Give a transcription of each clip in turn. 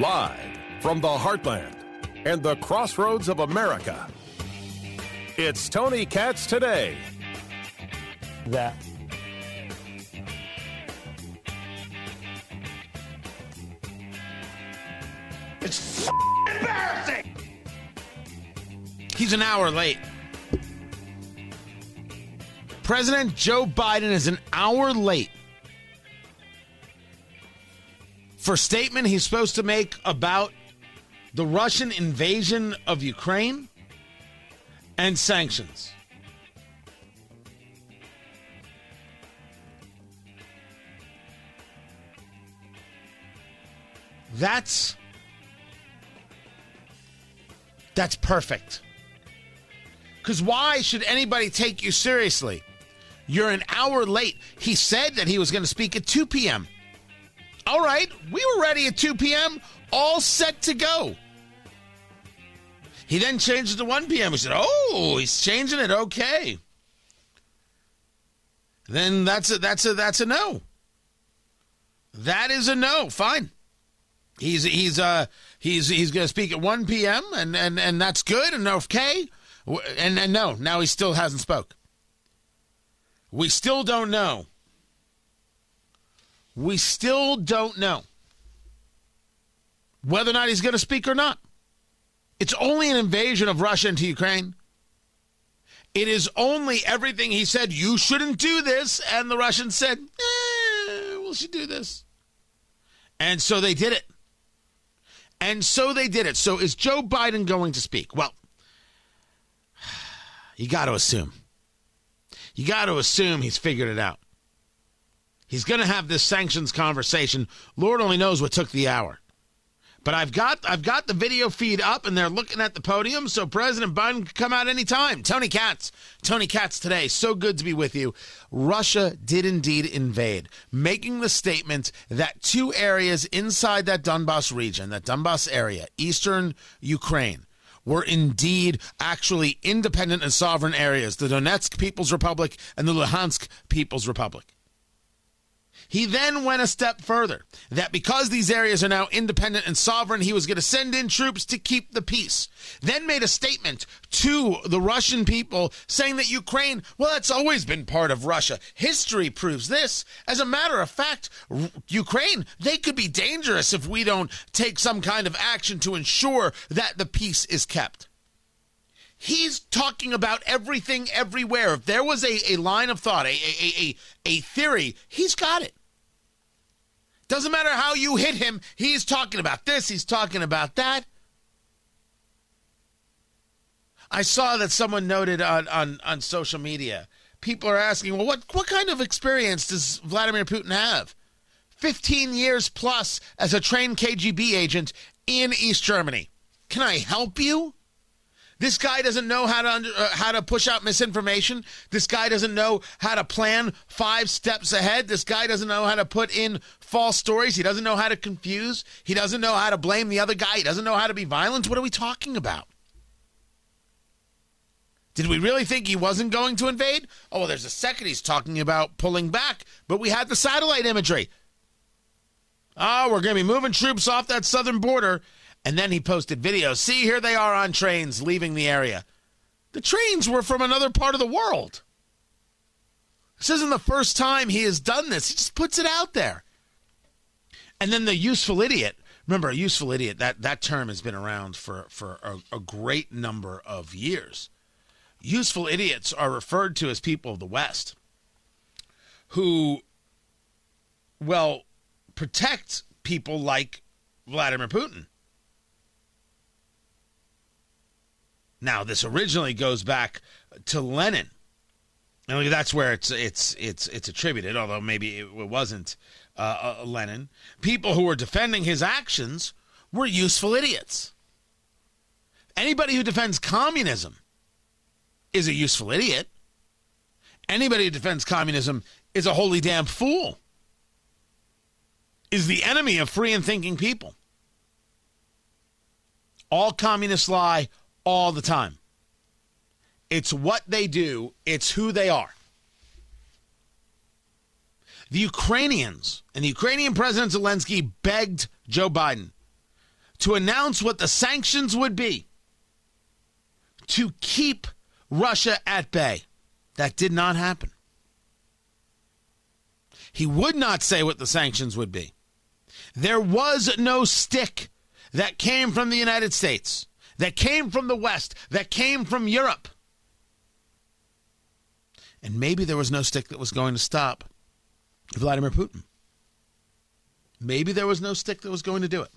Live from the heartland and the crossroads of America. It's Tony Katz today. That. It's embarrassing. He's an hour late. President Joe Biden is an hour late for statement he's supposed to make about the Russian invasion of Ukraine and sanctions. That's that's perfect. Cuz why should anybody take you seriously? You're an hour late. He said that he was going to speak at 2 p.m. All right, we were ready at 2 p.m., all set to go. He then changed it to 1 p.m. We said, "Oh, he's changing it. Okay." Then that's a that's a that's a no. That is a no. Fine. He's he's uh he's he's going to speak at 1 p.m. and and and that's good and okay. And and no, now he still hasn't spoke. We still don't know. We still don't know whether or not he's going to speak or not. It's only an invasion of Russia into Ukraine. It is only everything he said, you shouldn't do this. And the Russians said, eh, we should do this. And so they did it. And so they did it. So is Joe Biden going to speak? Well, you got to assume. You got to assume he's figured it out. He's going to have this sanctions conversation. Lord only knows what took the hour. But I've got I've got the video feed up and they're looking at the podium, so President Biden can come out anytime. Tony Katz. Tony Katz today. So good to be with you. Russia did indeed invade, making the statement that two areas inside that Donbass region, that Donbass area, eastern Ukraine, were indeed actually independent and sovereign areas, the Donetsk People's Republic and the Luhansk People's Republic. He then went a step further that because these areas are now independent and sovereign, he was going to send in troops to keep the peace. Then made a statement to the Russian people saying that Ukraine, well, that's always been part of Russia. History proves this. As a matter of fact, Ukraine, they could be dangerous if we don't take some kind of action to ensure that the peace is kept. He's talking about everything everywhere. If there was a, a line of thought, a, a, a, a theory, he's got it. Doesn't matter how you hit him, he's talking about this, he's talking about that. I saw that someone noted on, on, on social media. People are asking, well, what, what kind of experience does Vladimir Putin have? 15 years plus as a trained KGB agent in East Germany. Can I help you? This guy doesn't know how to under, uh, how to push out misinformation. This guy doesn't know how to plan five steps ahead. This guy doesn't know how to put in false stories. He doesn't know how to confuse. He doesn't know how to blame the other guy. He doesn't know how to be violent. What are we talking about? Did we really think he wasn't going to invade? Oh, well, there's a second he's talking about pulling back, but we had the satellite imagery. Oh, we're going to be moving troops off that southern border and then he posted videos. See, here they are on trains leaving the area. The trains were from another part of the world. This isn't the first time he has done this. He just puts it out there. And then the useful idiot. Remember, a useful idiot, that, that term has been around for, for a, a great number of years. Useful idiots are referred to as people of the West who, well, protect people like Vladimir Putin. Now, this originally goes back to Lenin. And that's where it's it's it's it's attributed, although maybe it wasn't uh, uh, Lenin. People who were defending his actions were useful idiots. Anybody who defends communism is a useful idiot. Anybody who defends communism is a holy damn fool. Is the enemy of free and thinking people. All communists lie, all the time. It's what they do, it's who they are. The Ukrainians and the Ukrainian President Zelensky begged Joe Biden to announce what the sanctions would be to keep Russia at bay. That did not happen. He would not say what the sanctions would be. There was no stick that came from the United States, that came from the West, that came from Europe. And maybe there was no stick that was going to stop Vladimir Putin. Maybe there was no stick that was going to do it.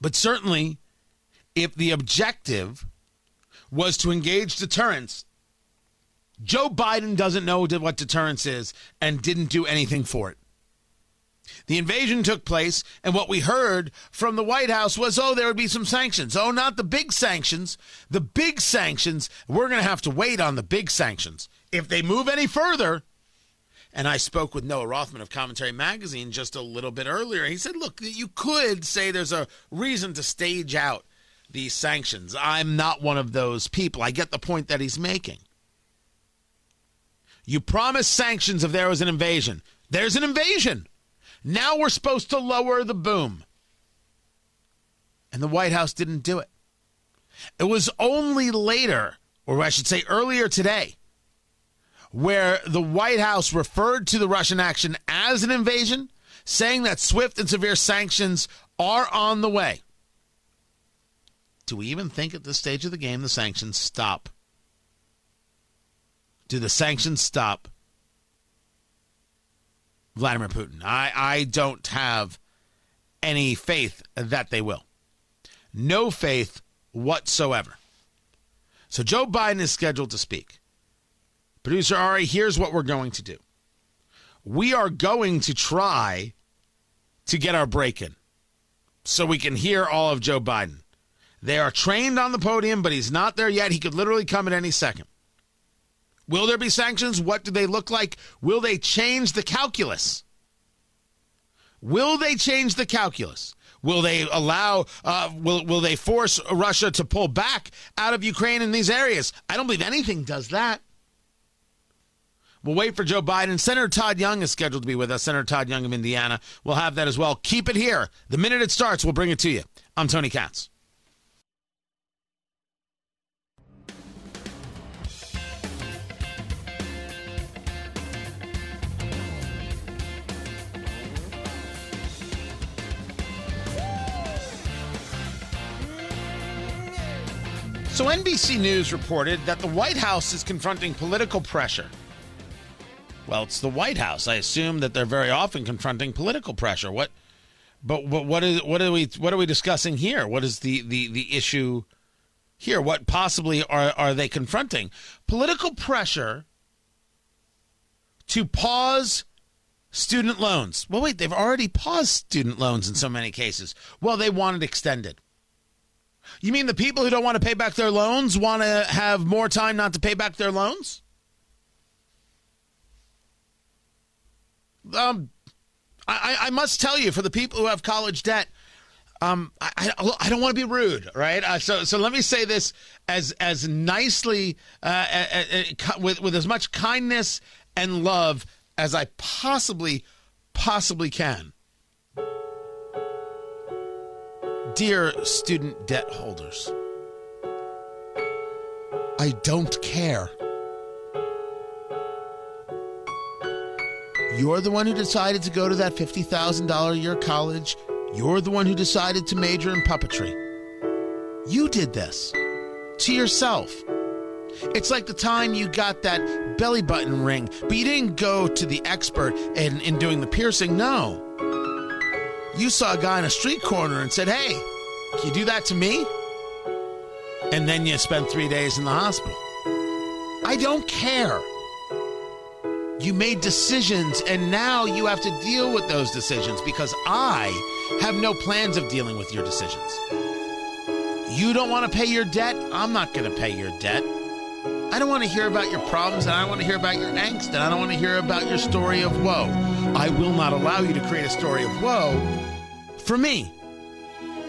But certainly, if the objective was to engage deterrence, Joe Biden doesn't know what deterrence is and didn't do anything for it. The invasion took place, and what we heard from the White House was, oh, there would be some sanctions. Oh, not the big sanctions. The big sanctions, we're going to have to wait on the big sanctions. If they move any further, and I spoke with Noah Rothman of Commentary Magazine just a little bit earlier. He said, look, you could say there's a reason to stage out these sanctions. I'm not one of those people. I get the point that he's making. You promised sanctions if there was an invasion. There's an invasion. Now we're supposed to lower the boom. And the White House didn't do it. It was only later, or I should say earlier today, where the White House referred to the Russian action as an invasion, saying that swift and severe sanctions are on the way. Do we even think at this stage of the game the sanctions stop? Do the sanctions stop Vladimir Putin? I, I don't have any faith that they will. No faith whatsoever. So Joe Biden is scheduled to speak. Producer Ari, here's what we're going to do. We are going to try to get our break in so we can hear all of Joe Biden. They are trained on the podium, but he's not there yet. He could literally come at any second. Will there be sanctions? What do they look like? Will they change the calculus? Will they change the calculus? Will they allow? Uh, will will they force Russia to pull back out of Ukraine in these areas? I don't believe anything does that. We'll wait for Joe Biden. Senator Todd Young is scheduled to be with us. Senator Todd Young of Indiana. We'll have that as well. Keep it here. The minute it starts, we'll bring it to you. I'm Tony Katz. So, NBC News reported that the White House is confronting political pressure well, it's the White House. I assume that they're very often confronting political pressure. What, but, but what is what are we what are we discussing here? What is the the the issue here? What possibly are are they confronting? Political pressure to pause student loans. Well, wait, they've already paused student loans in so many cases. Well, they want it extended. You mean the people who don't want to pay back their loans want to have more time not to pay back their loans? um, I, I must tell you, for the people who have college debt, um, I, I, I don't want to be rude, right? Uh, so, so let me say this as as nicely, uh, uh, uh, with with as much kindness and love as I possibly possibly can. Dear student debt holders, I don't care You're the one who decided to go to that $50,000 a year college. You're the one who decided to major in puppetry. You did this to yourself. It's like the time you got that belly button ring, but you didn't go to the expert in, in doing the piercing. No. You saw a guy in a street corner and said, Hey, can you do that to me? And then you spent three days in the hospital. I don't care. You made decisions, and now you have to deal with those decisions because I have no plans of dealing with your decisions. You don't want to pay your debt? I'm not going to pay your debt. I don't want to hear about your problems, and I don't want to hear about your angst, and I don't want to hear about your story of woe. I will not allow you to create a story of woe for me.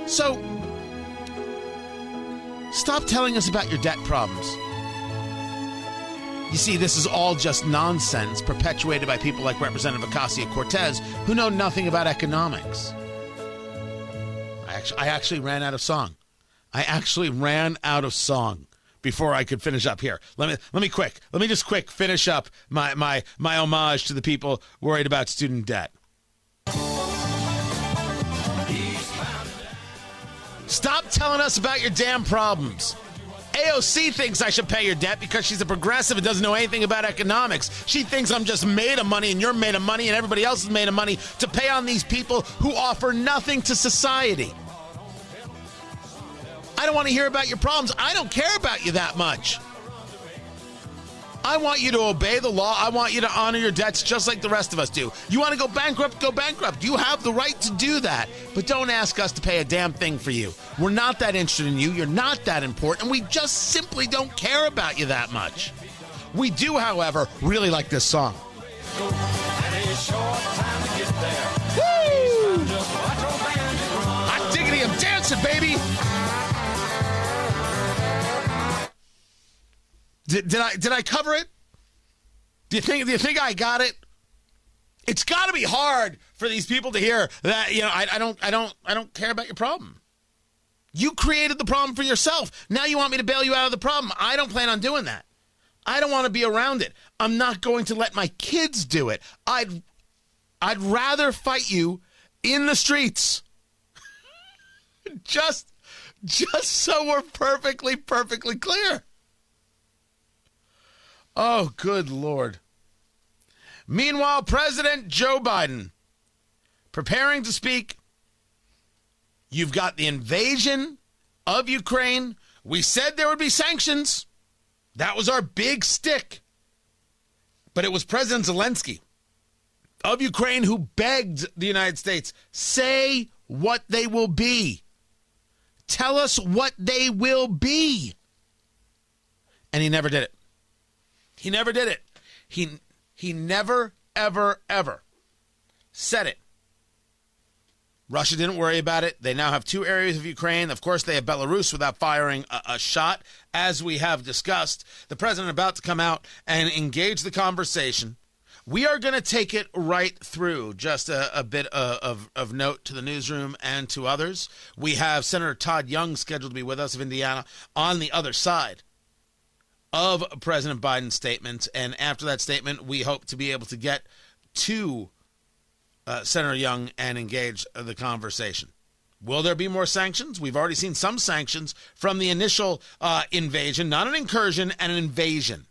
So, stop telling us about your debt problems. You see, this is all just nonsense perpetuated by people like Representative Ocasio Cortez who know nothing about economics. I actually, I actually ran out of song. I actually ran out of song before I could finish up here. Let me let me quick. Let me just quick finish up my my my homage to the people worried about student debt. Stop telling us about your damn problems. AOC thinks I should pay your debt because she's a progressive and doesn't know anything about economics. She thinks I'm just made of money and you're made of money and everybody else is made of money to pay on these people who offer nothing to society. I don't want to hear about your problems. I don't care about you that much. I want you to obey the law. I want you to honor your debts just like the rest of us do. You want to go bankrupt? Go bankrupt. You have the right to do that. But don't ask us to pay a damn thing for you. We're not that interested in you. You're not that important. We just simply don't care about you that much. We do, however, really like this song. Woo! Hot diggity, I'm dancing, baby. Did, did I did I cover it? Do you think do you think I got it? It's got to be hard for these people to hear that you know I, I don't I don't I don't care about your problem. You created the problem for yourself. Now you want me to bail you out of the problem. I don't plan on doing that. I don't want to be around it. I'm not going to let my kids do it. I'd I'd rather fight you in the streets. just just so we're perfectly perfectly clear. Oh, good Lord. Meanwhile, President Joe Biden preparing to speak. You've got the invasion of Ukraine. We said there would be sanctions. That was our big stick. But it was President Zelensky of Ukraine who begged the United States say what they will be. Tell us what they will be. And he never did it. He never did it. He he never ever ever said it. Russia didn't worry about it. They now have two areas of Ukraine. Of course, they have Belarus without firing a, a, shot, as we have discussed. The president about to come out and engage the conversation. We are going to take it right through. Just a, a bit of, of, of note to the newsroom and to others. We have Senator Todd Young scheduled to be with us of Indiana on the other side of President Biden's statement. And after that statement, we hope to be able to get to uh, Senator Young and engage the conversation. Will there be more sanctions? We've already seen some sanctions from the initial uh, invasion, not an incursion, an invasion.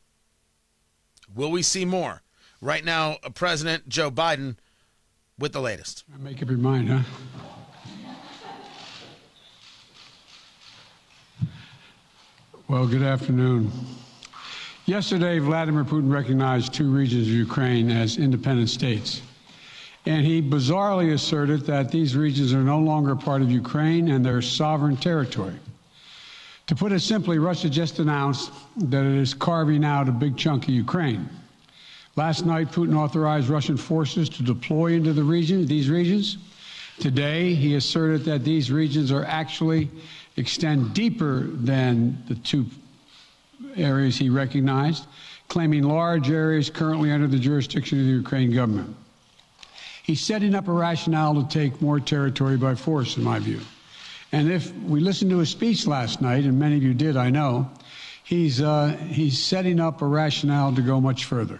Will we see more? Right now, President Joe Biden with the latest. Make up your mind, huh? Well, good afternoon. Yesterday, Vladimir Putin recognized two regions of Ukraine as independent states. And he bizarrely asserted that these regions are no longer part of Ukraine and their sovereign territory. To put it simply, Russia just announced that it is carving out a big chunk of Ukraine. Last night, Putin authorized Russian forces to deploy into the region, these regions. Today, he asserted that these regions are actually extend deeper than the two areas he recognized, claiming large areas currently under the jurisdiction of the Ukraine government. He's setting up a rationale to take more territory by force, in my view. And if we listened to his speech last night, and many of you did, I know, he's, uh, he's setting up a rationale to go much further.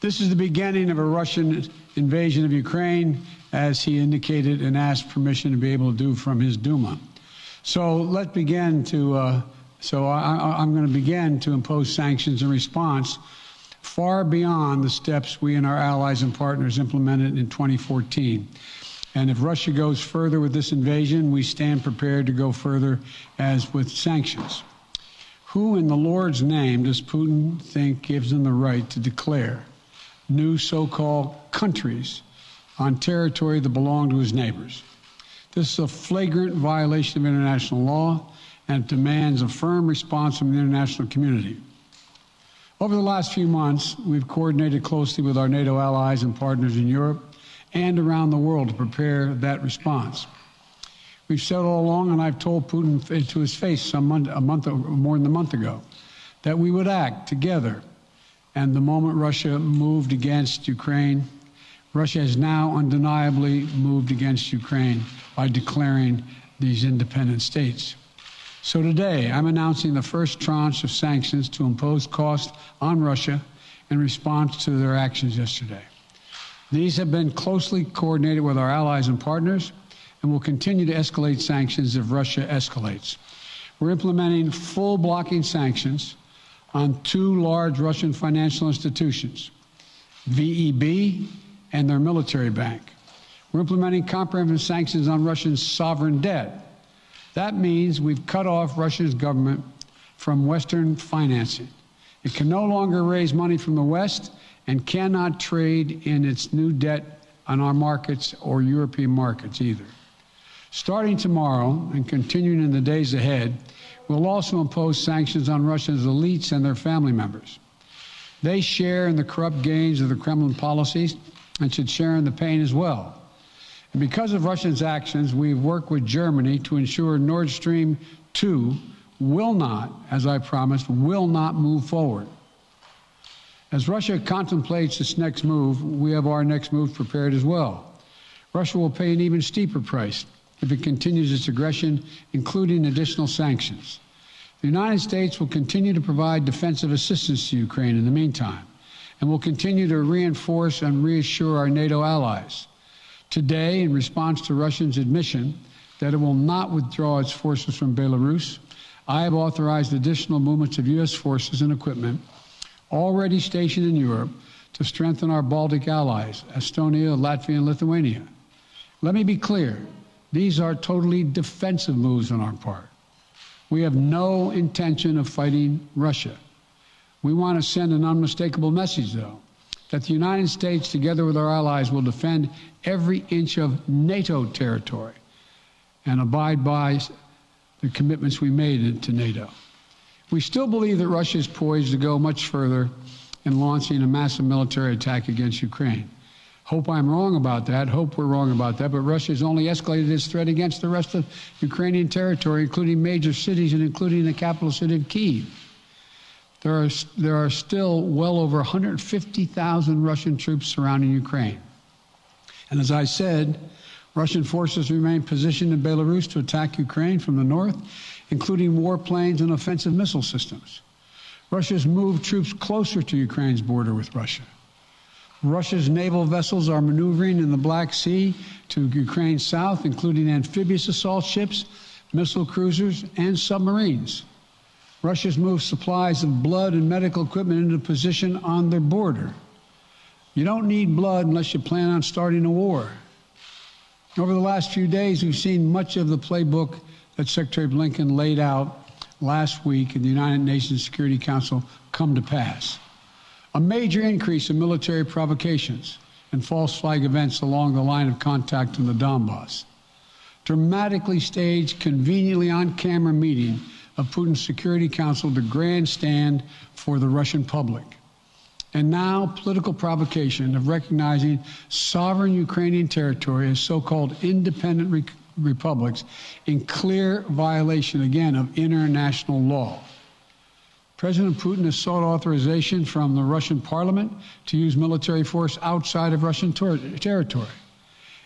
This is the beginning of a Russian invasion of Ukraine, as he indicated and asked permission to be able to do from his Duma. So let's begin to uh, so I, am going to begin to impose sanctions in response far beyond the steps we and our allies and partners implemented in 2014. And if Russia goes further with this invasion, we stand prepared to go further as with sanctions. Who in the Lord's name does Putin think gives him the right to declare new so called countries on territory that belong to his neighbors? This is a flagrant violation of international law and demands a firm response from the international community. Over the last few months, we've coordinated closely with our NATO allies and partners in Europe and around the world to prepare that response. We've said all along, and I've told Putin to his face some month, a month, more than a month ago, that we would act together. And the moment Russia moved against Ukraine, Russia has now undeniably moved against Ukraine by declaring these independent states. So today, I'm announcing the first tranche of sanctions to impose costs on Russia in response to their actions yesterday. These have been closely coordinated with our allies and partners and will continue to escalate sanctions if Russia escalates. We're implementing full blocking sanctions on two large Russian financial institutions, VEB and their military bank. We're implementing comprehensive sanctions on Russian sovereign debt. That means we've cut off Russia's government from Western financing. It can no longer raise money from the West and cannot trade in its new debt on our markets or European markets either. Starting tomorrow and continuing in the days ahead, we'll also impose sanctions on Russia's elites and their family members. They share in the corrupt gains of the Kremlin policies and should share in the pain as well. Because of Russia's actions, we've worked with Germany to ensure Nord Stream 2 will not, as I promised, will not move forward. As Russia contemplates its next move, we have our next move prepared as well. Russia will pay an even steeper price if it continues its aggression, including additional sanctions. The United States will continue to provide defensive assistance to Ukraine in the meantime, and will continue to reinforce and reassure our NATO allies. Today, in response to Russia's admission that it will not withdraw its forces from Belarus, I have authorized additional movements of U.S. forces and equipment already stationed in Europe to strengthen our Baltic allies, Estonia, Latvia, and Lithuania. Let me be clear these are totally defensive moves on our part. We have no intention of fighting Russia. We want to send an unmistakable message, though, that the United States, together with our allies, will defend every inch of NATO territory and abide by the commitments we made to NATO. We still believe that Russia is poised to go much further in launching a massive military attack against Ukraine. Hope I'm wrong about that. Hope we're wrong about that. But Russia has only escalated its threat against the rest of Ukrainian territory, including major cities and including the capital city of Kiev. There are, there are still well over 150,000 Russian troops surrounding Ukraine. And as I said, Russian forces remain positioned in Belarus to attack Ukraine from the north, including warplanes and offensive missile systems. Russia's moved troops closer to Ukraine's border with Russia. Russia's naval vessels are maneuvering in the Black Sea to Ukraine's south, including amphibious assault ships, missile cruisers, and submarines. Russia's moved supplies of blood and medical equipment into position on their border. You don't need blood unless you plan on starting a war. Over the last few days, we've seen much of the playbook that Secretary Blinken laid out last week in the United Nations Security Council come to pass. A major increase in military provocations and false flag events along the line of contact in the Donbass. Dramatically staged, conveniently on camera meeting of Putin's Security Council to grandstand for the Russian public. And now, political provocation of recognizing sovereign Ukrainian territory as so called independent re- republics in clear violation, again, of international law. President Putin has sought authorization from the Russian parliament to use military force outside of Russian ter- territory.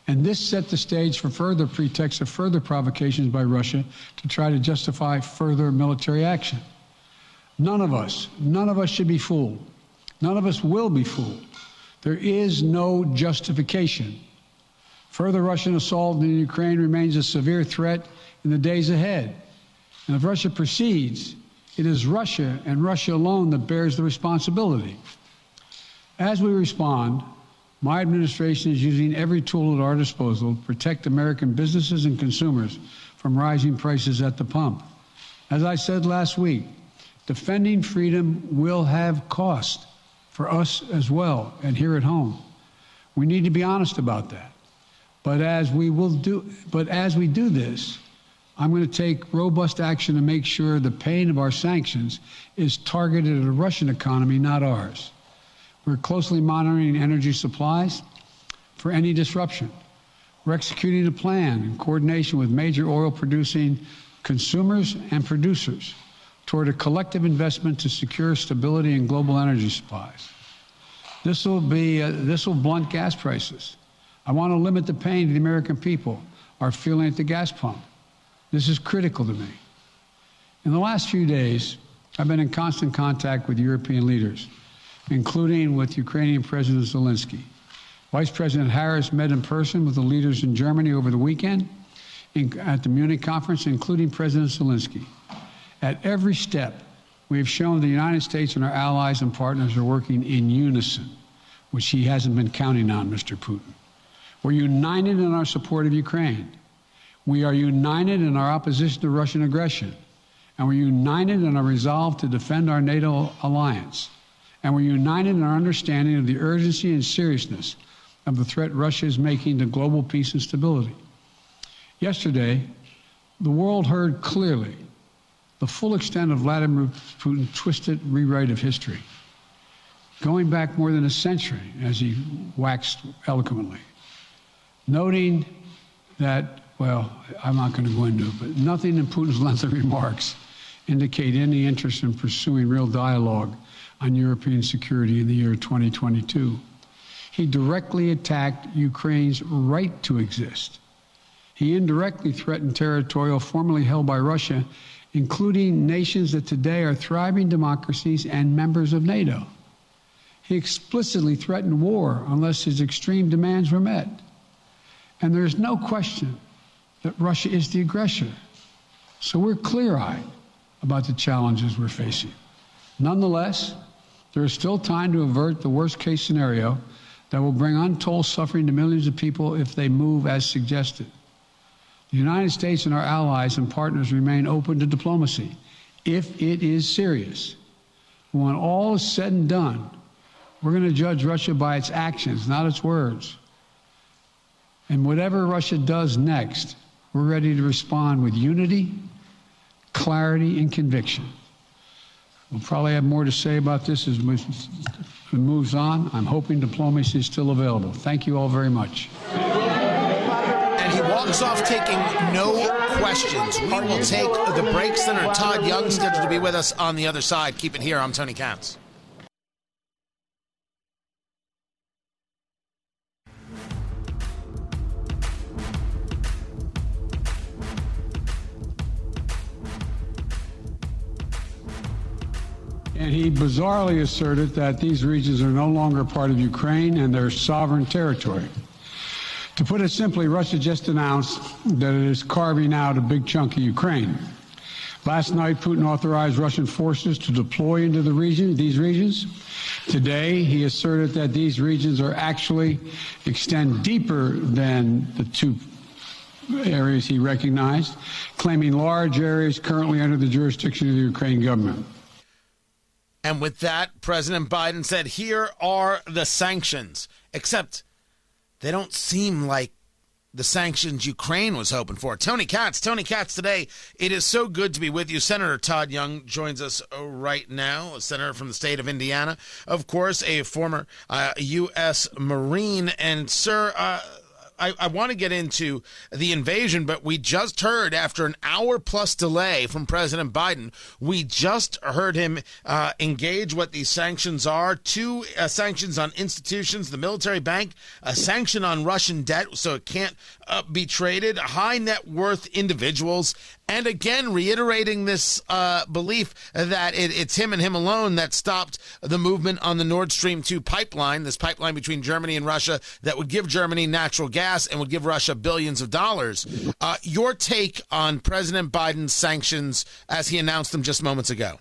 And this set the stage for further pretexts of further provocations by Russia to try to justify further military action. None of us, none of us should be fooled. None of us will be fooled. There is no justification. Further Russian assault in Ukraine remains a severe threat in the days ahead. And if Russia proceeds, it is Russia and Russia alone that bears the responsibility. As we respond, my administration is using every tool at our disposal to protect American businesses and consumers from rising prices at the pump. As I said last week, defending freedom will have cost for us as well and here at home. We need to be honest about that. But as we will do but as we do this, I'm going to take robust action to make sure the pain of our sanctions is targeted at the Russian economy, not ours. We're closely monitoring energy supplies for any disruption. We're executing a plan in coordination with major oil producing consumers and producers toward a collective investment to secure stability in global energy supplies. This will be uh, this will blunt gas prices. I want to limit the pain the American people are feeling at the gas pump. This is critical to me. In the last few days, I've been in constant contact with European leaders, including with Ukrainian President Zelensky. Vice President Harris met in person with the leaders in Germany over the weekend in, at the Munich conference, including President Zelensky. At every step, we have shown the United States and our allies and partners are working in unison, which he hasn't been counting on, Mr. Putin. We're united in our support of Ukraine. We are united in our opposition to Russian aggression. And we're united in our resolve to defend our NATO alliance. And we're united in our understanding of the urgency and seriousness of the threat Russia is making to global peace and stability. Yesterday, the world heard clearly the full extent of Vladimir Putin's twisted rewrite of history, going back more than a century, as he waxed eloquently, noting that, well, I'm not going to go into it, but nothing in Putin's lengthy remarks indicate any interest in pursuing real dialogue on European security in the year 2022. He directly attacked Ukraine's right to exist. He indirectly threatened territorial formerly held by Russia, including nations that today are thriving democracies and members of NATO. He explicitly threatened war unless his extreme demands were met. And there's no question that Russia is the aggressor. So we're clear eyed about the challenges we're facing. Nonetheless, there is still time to avert the worst case scenario that will bring untold suffering to millions of people if they move as suggested. The United States and our allies and partners remain open to diplomacy if it is serious. When all is said and done, we're going to judge Russia by its actions, not its words. And whatever Russia does next, we're ready to respond with unity clarity, and conviction. We'll probably have more to say about this as it moves on. I'm hoping diplomacy is still available. Thank you all very much. And he walks off taking no questions. We will take the break. Senator Todd Young scheduled to be with us on the other side. Keep it here. I'm Tony Katz. And he bizarrely asserted that these regions are no longer part of Ukraine and their sovereign territory. To put it simply, Russia just announced that it is carving out a big chunk of Ukraine. Last night, Putin authorized Russian forces to deploy into the region, these regions. Today, he asserted that these regions are actually extend deeper than the two areas he recognized, claiming large areas currently under the jurisdiction of the Ukraine government. And with that, President Biden said, Here are the sanctions. Except they don't seem like the sanctions Ukraine was hoping for. Tony Katz, Tony Katz today. It is so good to be with you. Senator Todd Young joins us right now, a senator from the state of Indiana, of course, a former uh, U.S. Marine. And, sir, uh, I, I want to get into the invasion, but we just heard after an hour plus delay from President Biden, we just heard him uh, engage what these sanctions are. Two uh, sanctions on institutions, the military bank, a sanction on Russian debt, so it can't uh, be traded, high net worth individuals, and again reiterating this uh, belief that it, it's him and him alone that stopped the movement on the Nord Stream 2 pipeline, this pipeline between Germany and Russia that would give Germany natural gas and would give Russia billions of dollars. Uh, your take on President Biden's sanctions as he announced them just moments ago?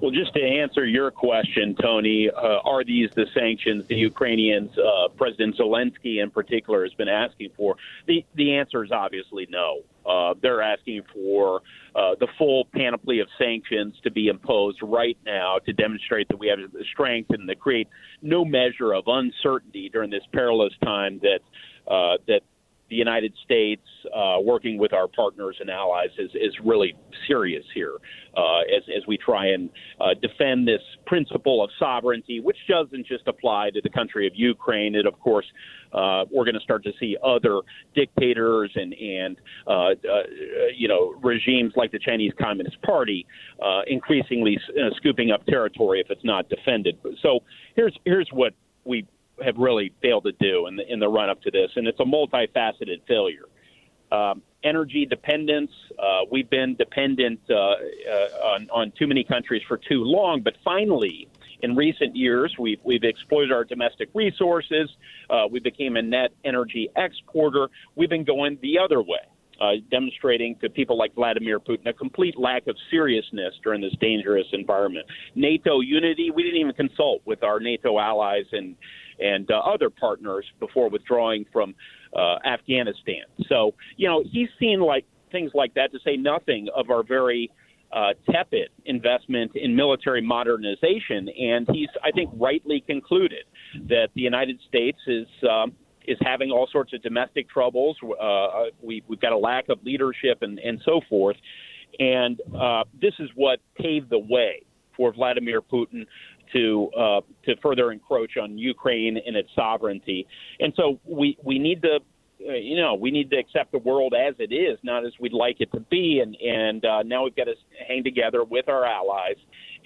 Well, just to answer your question, Tony, uh, are these the sanctions the Ukrainians, uh, President Zelensky in particular, has been asking for? The the answer is obviously no. Uh, they're asking for uh, the full panoply of sanctions to be imposed right now to demonstrate that we have the strength and to create no measure of uncertainty during this perilous time that uh, that the United States, uh, working with our partners and allies, is, is really serious here uh, as, as we try and uh, defend this principle of sovereignty, which doesn't just apply to the country of Ukraine. It, of course, uh, we're going to start to see other dictators and, and uh, uh, you know, regimes like the Chinese Communist Party increasingly scooping up territory if it's not defended. So here's, here's what we have really failed to do in the in the run up to this, and it's a multifaceted failure. Um, energy dependence. Uh, we've been dependent uh, uh, on, on too many countries for too long, but finally, in recent years, we've, we've exploited our domestic resources. Uh, we became a net energy exporter. We've been going the other way. Uh, demonstrating to people like Vladimir Putin a complete lack of seriousness during this dangerous environment. NATO unity, we didn't even consult with our NATO allies and and uh, other partners before withdrawing from uh, Afghanistan. So, you know, he's seen like things like that to say nothing of our very uh, tepid investment in military modernization, and he's, I think, rightly concluded that the United States is um, is having all sorts of domestic troubles. Uh, we, we've got a lack of leadership and, and so forth, and uh, this is what paved the way for Vladimir Putin to uh, to further encroach on Ukraine and its sovereignty. And so we we need to you know, we need to accept the world as it is, not as we'd like it to be. And and uh, now we've got to hang together with our allies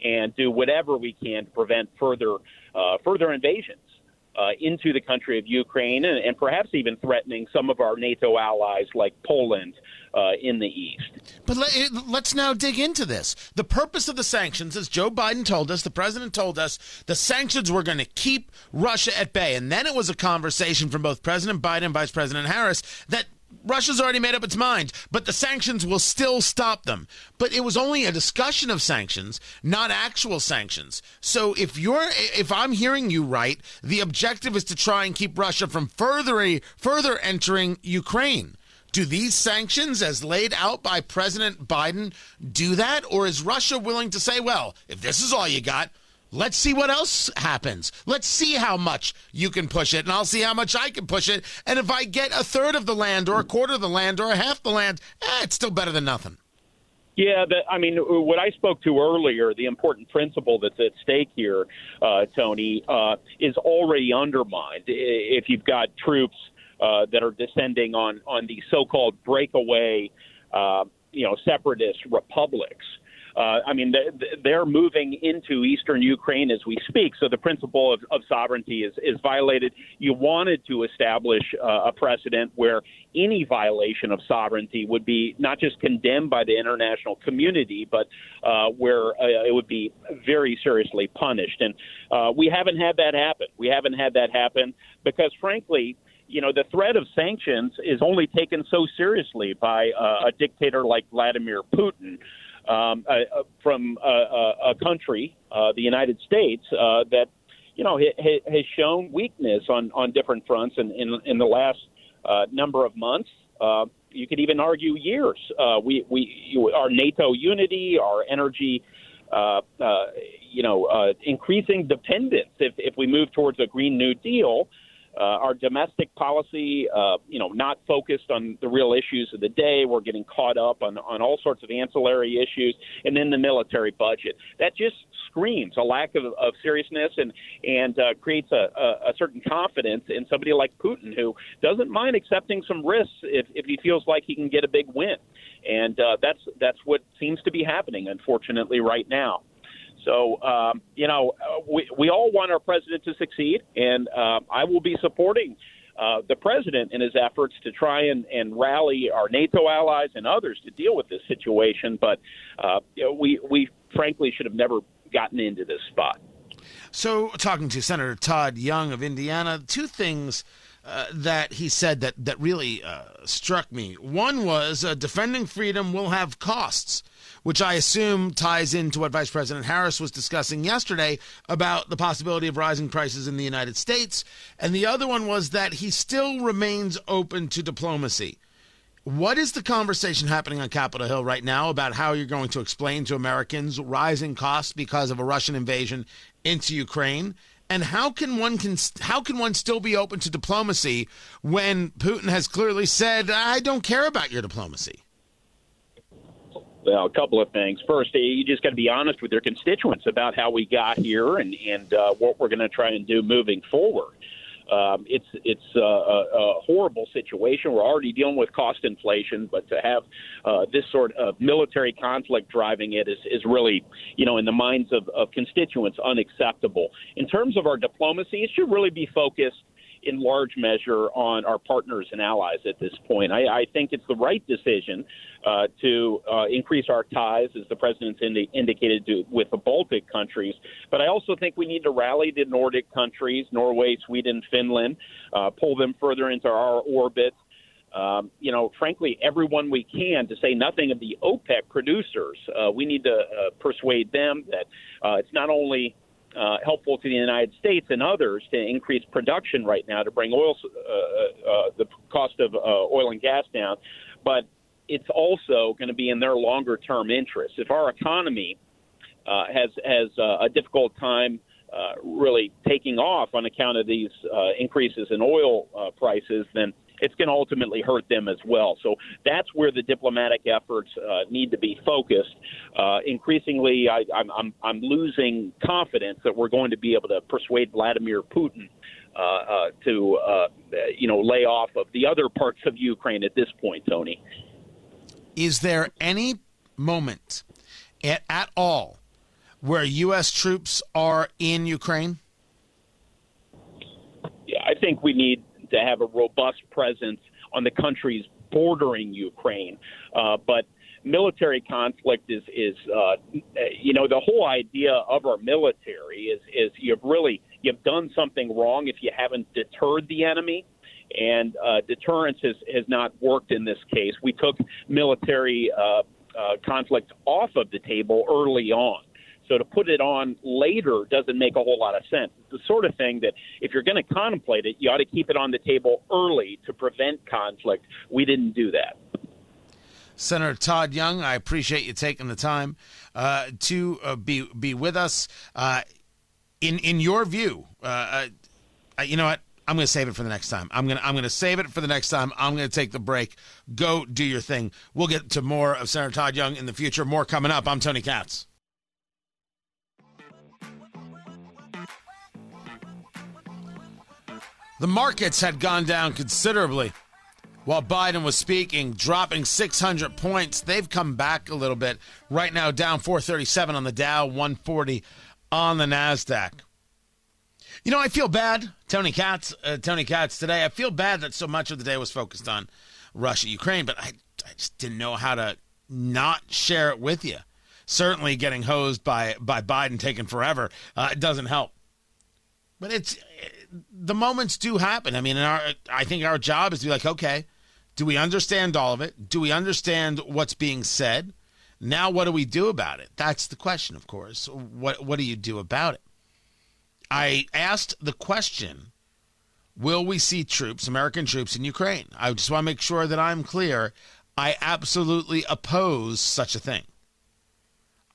and do whatever we can to prevent further uh, further invasions uh, into the country of Ukraine, and, and, perhaps even threatening some of our NATO allies like Poland uh, in the east. But let, us now dig into this. The purpose of the sanctions, as Joe Biden told us, the president told us, the sanctions were going to keep Russia at bay. And then it was a conversation from both President Biden and Vice President Harris that Russia's already made up its mind, but the sanctions will still stop them. But it was only a discussion of sanctions, not actual sanctions. So if you're if I'm hearing you right, the objective is to try and keep Russia from further further entering Ukraine. Do these sanctions, as laid out by President Biden, do that? Or is Russia willing to say, well, if this is all you got, Let's see what else happens. Let's see how much you can push it, and I'll see how much I can push it. And if I get a third of the land, or a quarter of the land, or a half the land, eh, it's still better than nothing. Yeah, the, I mean, what I spoke to earlier, the important principle that's at stake here, uh, Tony, uh, is already undermined if you've got troops uh, that are descending on on the so-called breakaway, uh, you know, separatist republics. Uh, I mean, they're moving into eastern Ukraine as we speak. So the principle of, of sovereignty is, is violated. You wanted to establish uh, a precedent where any violation of sovereignty would be not just condemned by the international community, but uh, where uh, it would be very seriously punished. And uh, we haven't had that happen. We haven't had that happen because, frankly, you know, the threat of sanctions is only taken so seriously by uh, a dictator like Vladimir Putin um, uh, from a, a country, uh, the United States, uh, that you know ha- has shown weakness on on different fronts in in, in the last uh, number of months. Uh, you could even argue years. Uh, we we our NATO unity, our energy. Uh, uh, you know, uh, increasing dependence if, if we move towards a Green New Deal, uh, our domestic policy, uh, you know, not focused on the real issues of the day. We're getting caught up on, on all sorts of ancillary issues, and then the military budget. That just screams a lack of, of seriousness and and uh, creates a, a, a certain confidence in somebody like Putin who doesn't mind accepting some risks if, if he feels like he can get a big win. And uh, that's that's what seems to be happening, unfortunately, right now. So, um, you know, uh, we, we all want our president to succeed, and uh, I will be supporting uh, the president in his efforts to try and, and rally our NATO allies and others to deal with this situation. But uh, you know, we, we frankly should have never gotten into this spot. So, talking to Senator Todd Young of Indiana, two things. Uh, that he said that that really uh, struck me. One was uh, defending freedom will have costs which I assume ties into what Vice President Harris was discussing yesterday about the possibility of rising prices in the United States. And the other one was that he still remains open to diplomacy. What is the conversation happening on Capitol Hill right now about how you're going to explain to Americans rising costs because of a Russian invasion into Ukraine? And how can one can how can one still be open to diplomacy when Putin has clearly said, "I don't care about your diplomacy"? Well, a couple of things. First, you just got to be honest with your constituents about how we got here and and uh, what we're going to try and do moving forward. Um, it's it's a, a, a horrible situation. We're already dealing with cost inflation, but to have uh, this sort of military conflict driving it is, is really, you know, in the minds of, of constituents, unacceptable. In terms of our diplomacy, it should really be focused in large measure on our partners and allies at this point. I, I think it's the right decision uh, to uh, increase our ties, as the president's indi- indicated, to, with the Baltic countries. But I also think we need to rally the Nordic countries, Norway, Sweden, Finland, uh, pull them further into our orbit. Um, you know, frankly, everyone we can, to say nothing of the OPEC producers, uh, we need to uh, persuade them that uh, it's not only uh, helpful to the United States and others to increase production right now to bring oil, uh, uh, the cost of uh, oil and gas down, but it's also going to be in their longer term interests. If our economy uh, has has uh, a difficult time uh, really taking off on account of these uh, increases in oil uh, prices, then it's going to ultimately hurt them as well. So that's where the diplomatic efforts uh, need to be focused. Uh, increasingly, I, I'm, I'm, I'm losing confidence that we're going to be able to persuade Vladimir Putin. Uh, uh, to uh, you know, lay off of the other parts of Ukraine at this point, Tony. Is there any moment at, at all where U.S. troops are in Ukraine? Yeah, I think we need to have a robust presence on the countries bordering Ukraine. Uh, but military conflict is is uh, you know the whole idea of our military is is you've really you've done something wrong if you haven't deterred the enemy. And uh, deterrence has has not worked in this case. We took military uh, uh, conflict off of the table early on so to put it on later doesn't make a whole lot of sense. It's the sort of thing that if you're going to contemplate it, you ought to keep it on the table early to prevent conflict. We didn't do that. Senator Todd Young, I appreciate you taking the time uh, to uh, be be with us. Uh, in in your view, uh, uh, you know what? I'm going to save it for the next time. I'm going to I'm going to save it for the next time. I'm going to take the break. Go do your thing. We'll get to more of Senator Todd Young in the future. More coming up. I'm Tony Katz. The markets had gone down considerably while Biden was speaking, dropping 600 points. They've come back a little bit. Right now, down 437 on the Dow, 140 on the NASDAQ. You know, I feel bad, Tony Katz, uh, Tony Katz today. I feel bad that so much of the day was focused on Russia, Ukraine, but I, I just didn't know how to not share it with you. Certainly, getting hosed by by Biden taking forever uh, doesn't help. But it's the moments do happen. I mean, our, I think our job is to be like, okay, do we understand all of it? Do we understand what's being said? Now, what do we do about it? That's the question, of course. What What do you do about it? I asked the question: Will we see troops, American troops, in Ukraine? I just want to make sure that I'm clear. I absolutely oppose such a thing.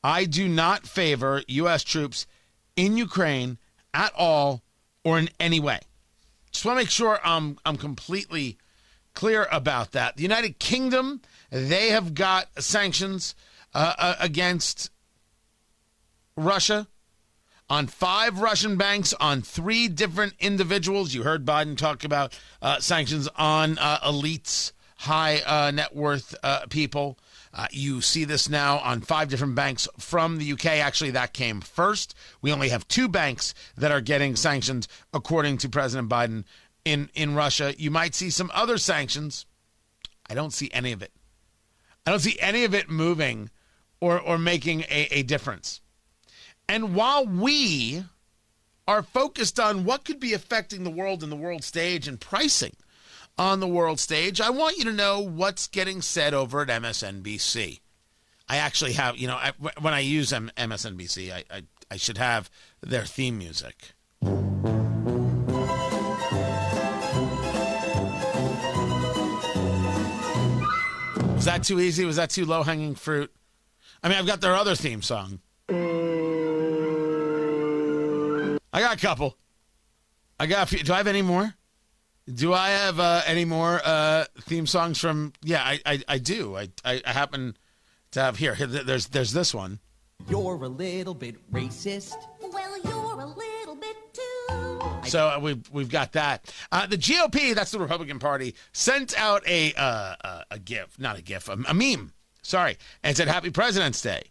I do not favor U.S. troops in Ukraine at all or in any way. Just want to make sure I'm I'm completely clear about that. The United Kingdom, they have got sanctions uh, uh, against Russia on five Russian banks, on three different individuals. You heard Biden talk about uh, sanctions on uh, elites, high uh, net worth uh, people. Uh, you see this now on five different banks from the UK. Actually, that came first. We only have two banks that are getting sanctioned, according to President Biden in, in Russia. You might see some other sanctions. I don't see any of it. I don't see any of it moving or, or making a, a difference. And while we are focused on what could be affecting the world and the world stage and pricing, on the world stage, I want you to know what's getting said over at MSNBC. I actually have, you know, I, when I use MSNBC, I, I, I should have their theme music. Was that too easy? Was that too low hanging fruit? I mean, I've got their other theme song. I got a couple. I got a few. Do I have any more? Do I have uh, any more uh, theme songs from? Yeah, I, I, I do. I, I, I happen to have here. There's there's this one. You're a little bit racist. Well, you're a little bit too. So uh, we've we've got that. Uh, the GOP, that's the Republican Party, sent out a uh, uh a GIF, not a GIF, a, a meme. Sorry, and said Happy President's Day,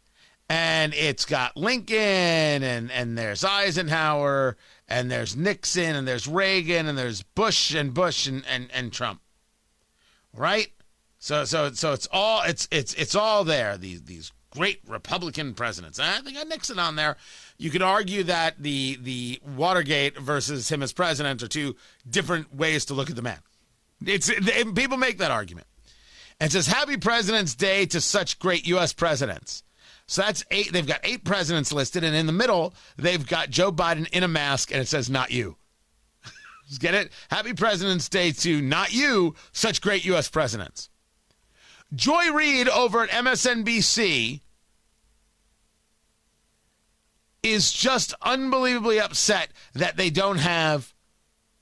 and it's got Lincoln and and there's Eisenhower and there's Nixon and there's Reagan and there's Bush and Bush and, and, and Trump. Right? So so so it's all it's it's it's all there. These these great Republican presidents. I think got Nixon on there. You could argue that the the Watergate versus him as president are two different ways to look at the man. It's it, people make that argument. And says Happy President's Day to such great U.S. presidents. So that's eight. They've got eight presidents listed, and in the middle they've got Joe Biden in a mask, and it says "Not you." Get it? Happy President's Day to not you, such great U.S. presidents. Joy Reid over at MSNBC is just unbelievably upset that they don't have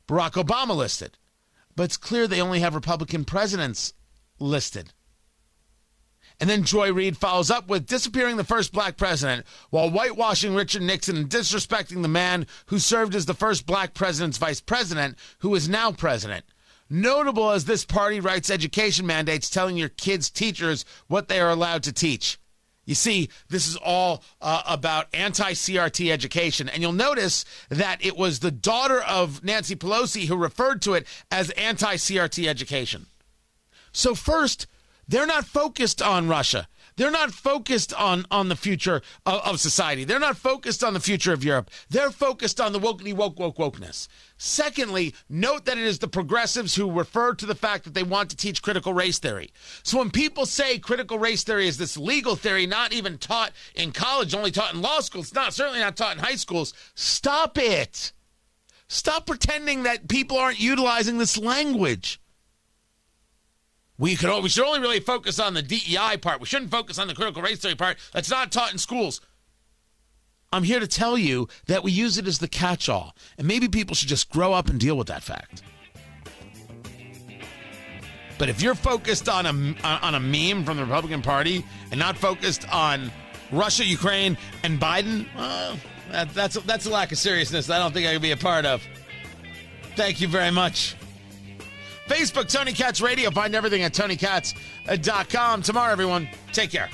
Barack Obama listed. But it's clear they only have Republican presidents listed. And then Joy Reid follows up with disappearing the first black president while whitewashing Richard Nixon and disrespecting the man who served as the first black president's vice president, who is now president. Notable as this party writes education mandates telling your kids' teachers what they are allowed to teach. You see, this is all uh, about anti CRT education. And you'll notice that it was the daughter of Nancy Pelosi who referred to it as anti CRT education. So, first, they're not focused on Russia. They're not focused on, on the future of, of, society. They're not focused on the future of Europe. They're focused on the wokey woke woke wokeness. Secondly, note that it is the progressives who refer to the fact that they want to teach critical race theory. So when people say critical race theory is this legal theory not even taught in college, only taught in law schools, it's not certainly not taught in high schools, stop it. Stop pretending that people aren't utilizing this language. We could we should only really focus on the DEI part. We shouldn't focus on the critical race theory part. That's not taught in schools. I'm here to tell you that we use it as the catch-all, and maybe people should just grow up and deal with that fact. But if you're focused on a on a meme from the Republican Party and not focused on Russia, Ukraine, and Biden, well, that, that's that's a lack of seriousness. I don't think I can be a part of. Thank you very much. Facebook, Tony Katz Radio. Find everything at TonyKatz.com. Tomorrow, everyone. Take care.